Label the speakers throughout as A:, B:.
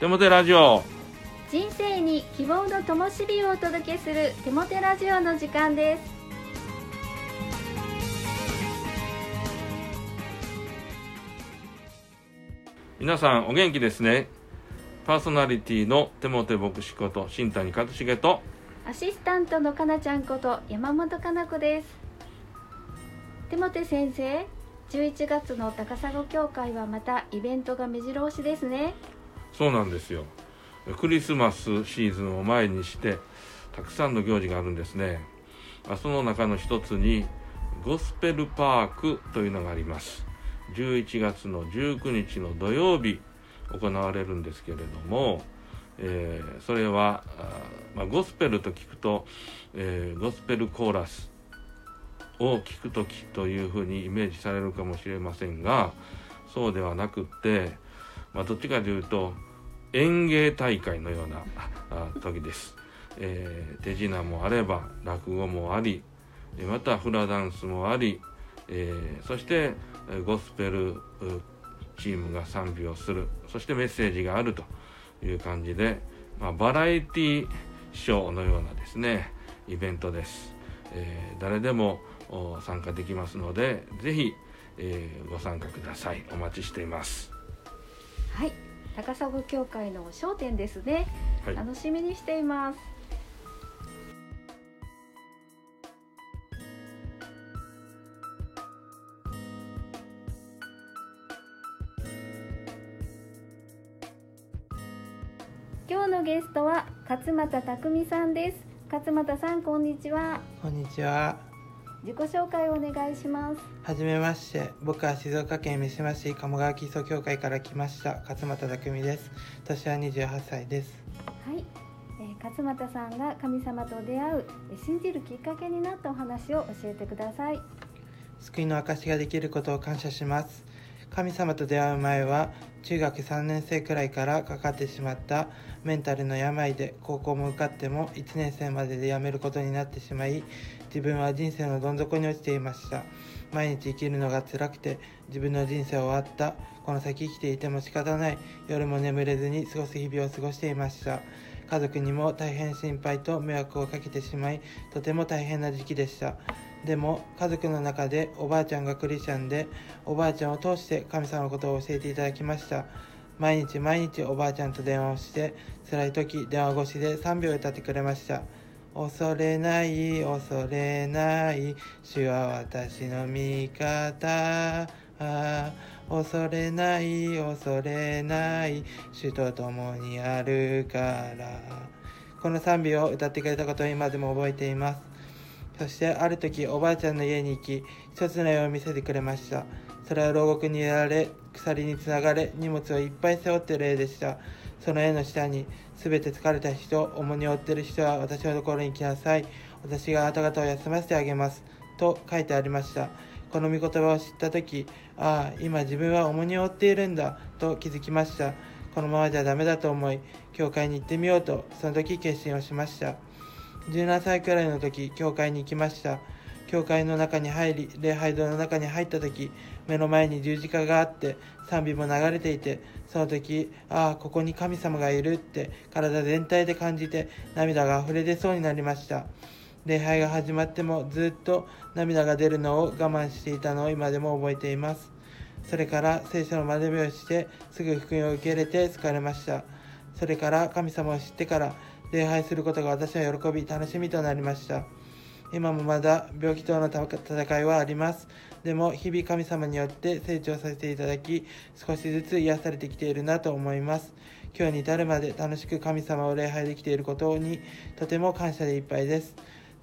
A: 手もてラジオ。
B: 人生に希望の灯火をお届けする手もてラジオの時間です。
A: 皆さんお元気ですね。パーソナリティの手もて牧師こと新谷和重と。
B: アシスタントのかなちゃんこと山本かな子です。手もて先生11月の高砂教会はまたイベントが目白押しですね
A: そうなんですよ。クリスマスシーズンを前にしてたくさんの行事があるんですね。その中の一つにゴスペルパークというのがあります。11月の19日の土曜日行われるんですけれども、えー、それはまあ、ゴスペルと聞くと、えー、ゴスペルコーラスを聞く時というふうにイメージされるかもしれませんがそうではなくって、まあ、どっちかというと演芸大会のような時です、えー、手品もあれば落語もありまたフラダンスもあり、えー、そしてゴスペルチームが賛美をするそしてメッセージがあるという感じで、まあ、バラエティショーのようなですねイベントです、えー、誰でも参加できますのでぜひ、えー、ご参加ください。お待ちしています。
B: はい。高砂教会の商店ですね、はい、楽しみにしています。今日のゲストは勝俣匠さんです。勝俣さんこんにちは。
C: こんにちは
B: 自己紹介をお願いします。
C: はじめまして僕は静岡県三島市鴨川基礎協会から来ました勝俣匠です。年は28歳です。
B: はい、えー、勝俣さんが神様と出会う信じるきっかけになったお話を教えてください。
C: 救いの証ができることを感謝します。神様と出会う前は中学3年生くらいからかかってしまったメンタルの病で高校も受かっても1年生までで辞めることになってしまい自分は人生のどん底に落ちていました。毎日生きるのが辛くて自分の人生終わった。この先生きていても仕方ない。夜も眠れずに過ごす日々を過ごしていました。家族にも大変心配と迷惑をかけてしまいとても大変な時期でした。でも家族の中でおばあちゃんがクリスチャンでおばあちゃんを通して神様のことを教えていただきました。毎日毎日おばあちゃんと電話をして辛い時電話越しで3秒歌ってくれました。恐れない恐れない。主は私の味方。恐れない恐れない。主と共にあるから。この賛美を歌ってくれたことを今でも覚えています。そしてある時おばあちゃんの家に行き一つの絵を見せてくれました。それは牢獄に入られ鎖につながれ荷物をいっぱい背負ってる絵でした。その絵の下に全て疲れた人重荷を負っている人は私のところに来なさい。私があなた方を休ませてあげます。と書いてありました。この御言葉を知った時ああ今自分は重荷を負っているんだ。と気づきました。このままじゃダメだと思い教会に行ってみようとその時決心をしました。17歳くらいの時、教会に行きました。教会の中に入り、礼拝堂の中に入った時、目の前に十字架があって、賛美も流れていて、その時、ああ、ここに神様がいるって体全体で感じて涙が溢れ出そうになりました。礼拝が始まってもずっと涙が出るのを我慢していたのを今でも覚えています。それから聖書の学びをしてすぐ福音を受け入れて疲れました。それから神様を知ってから礼拝することが私は喜び、楽しみとなりました。今もまだ病気との戦いはあります。でも日々神様によって成長させていただき、少しずつ癒されてきているなと思います。今日に至るまで楽しく神様を礼拝できていることにとても感謝でいっぱいです。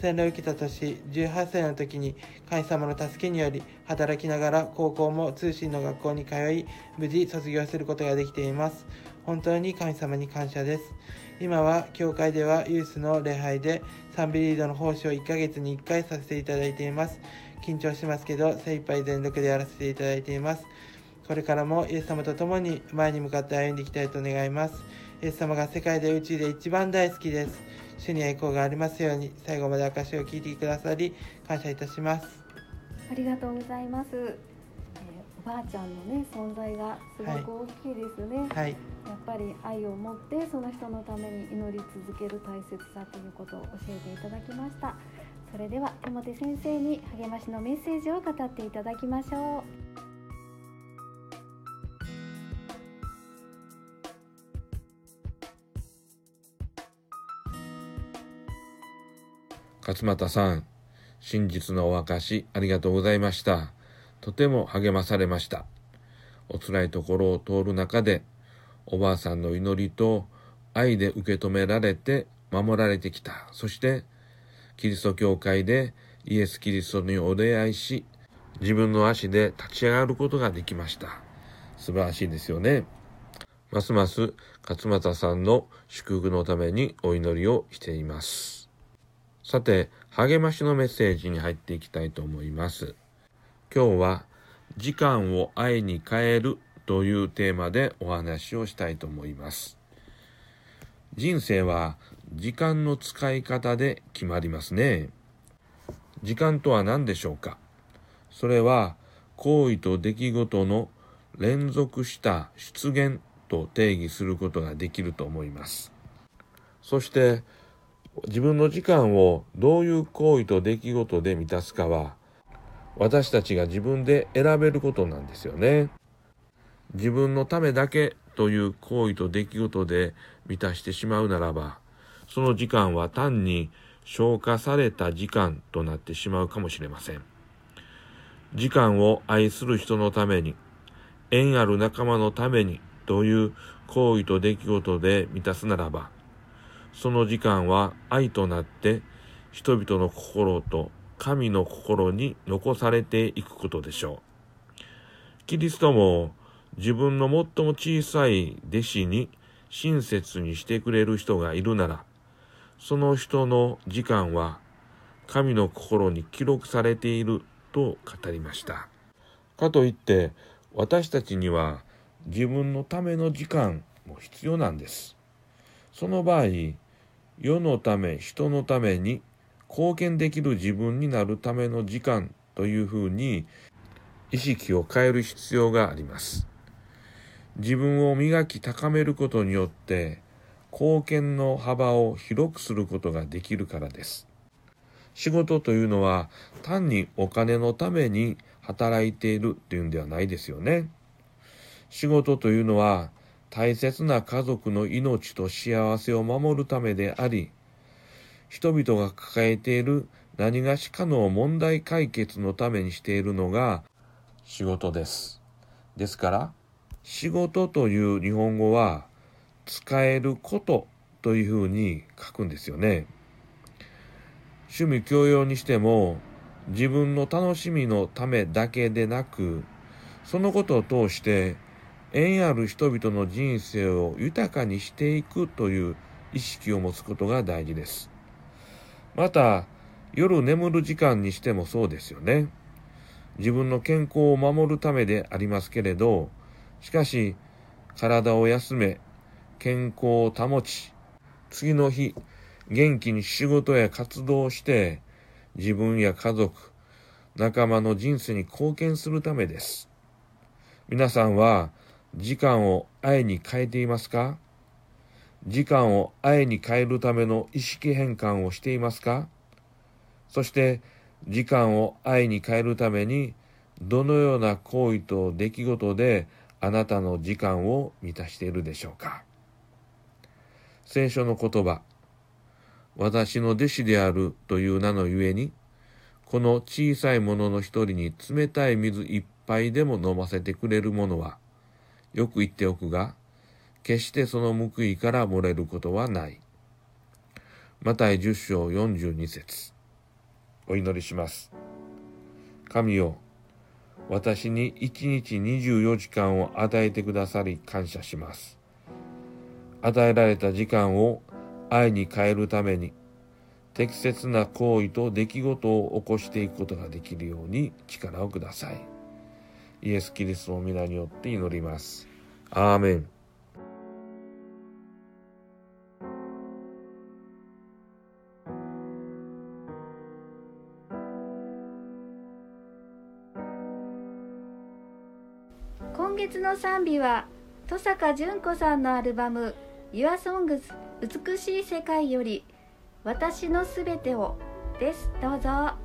C: 洗礼を受けた年、18歳の時に神様の助けにより働きながら高校も通信の学校に通い、無事卒業することができています。本当に神様に感謝です。今は教会ではユースの礼拝で賛美リードの奉仕を1ヶ月に1回させていただいています。緊張しますけど精一杯全力でやらせていただいています。これからもイエス様と共に前に向かって歩んでいきたいと願います。イエス様が世界で宇宙で一番大好きです。主に栄光がありますように最後まで証を聞いてくださり感謝いたします。
B: ありがとうございます。ばあちゃんのね存在がすごく大きいですね、
C: はい。
B: やっぱり愛を持ってその人のために祈り続ける大切さということを教えていただきました。それでは手元先生に励ましのメッセージを語っていただきましょ
A: 勝俣さん、真実のお証ありがとうございました。とても励まされました。お辛いところを通る中で、おばあさんの祈りと愛で受け止められて守られてきた。そして、キリスト教会でイエス・キリストにお出会いし、自分の足で立ち上がることができました。素晴らしいですよね。ますます勝俣さんの祝福のためにお祈りをしています。さて、励ましのメッセージに入っていきたいと思います。今日は、時間を愛に変えるというテーマでお話をしたいと思います。人生は時間の使い方で決まりますね。時間とは何でしょうか？それは、行為と出来事の連続した出現と定義することができると思います。そして、自分の時間をどういう行為と出来事で満たすかは私たちが自分で選べることなんですよね。自分のためだけという行為と出来事で満たしてしまうならばその時間は単に消化された時間となってしまうかもしれません。時間を愛する人のために縁ある仲間のためにという行為と出来事で満たすならばその時間は愛となって人々の心と神の心に残されていくことでしょう。キリストも自分の最も小さい弟子に親切にしてくれる人がいるなら、その人の時間は神の心に記録されていると語りました。かといって私たちには自分のための時間も必要なんです。その場合、世のため、人のために貢献できる自分になるための時間というふうに意識を変える必要があります。自分を磨き高めることによって貢献の幅を広くすることができるからです。仕事というのは単にお金のために働いているっていうんではないですよね。仕事というのは大切な家族の命と幸せを守るためであり、人々が抱えている何がしかの問題解決のためにしているのが仕事です。ですから、仕事という日本語は使えることというふうに書くんですよね。趣味教養にしても自分の楽しみのためだけでなく、そのことを通して縁ある人々の人生を豊かにしていくという意識を持つことが大事です。また、夜眠る時間にしてもそうですよね。自分の健康を守るためでありますけれど、しかし、体を休め、健康を保ち、次の日、元気に仕事や活動をして、自分や家族、仲間の人生に貢献するためです。皆さんは、時間を愛に変えていますか？時間を愛に変えるための意識変換をしていますか？そして時間を愛に変えるためにどのような行為と出来事であなたの時間を満たしているでしょうか？聖書の言葉私の弟子であるという名のゆえにこの小さいものの一人に冷たい水一杯でも飲ませてくれるものはよく言っておくが、決してその報いから漏れることはない。マタイ10章42節お祈りします。神よ、私に1日24時間を与えてくださり感謝します。与えられた時間を愛に変えるために、適切な行為と出来事を起こしていくことができるように力をください。イエス・キリストの皆によって祈ります。アーメン。
B: の賛美は登坂淳子さんのアルバム「YourSongs 美しい世界」より「私のすべてを」ですどうぞ。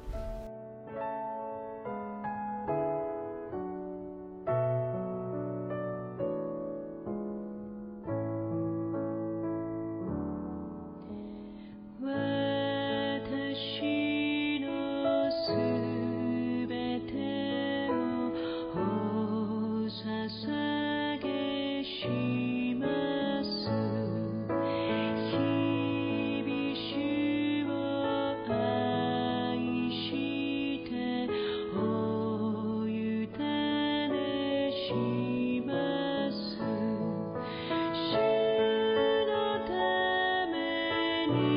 D: め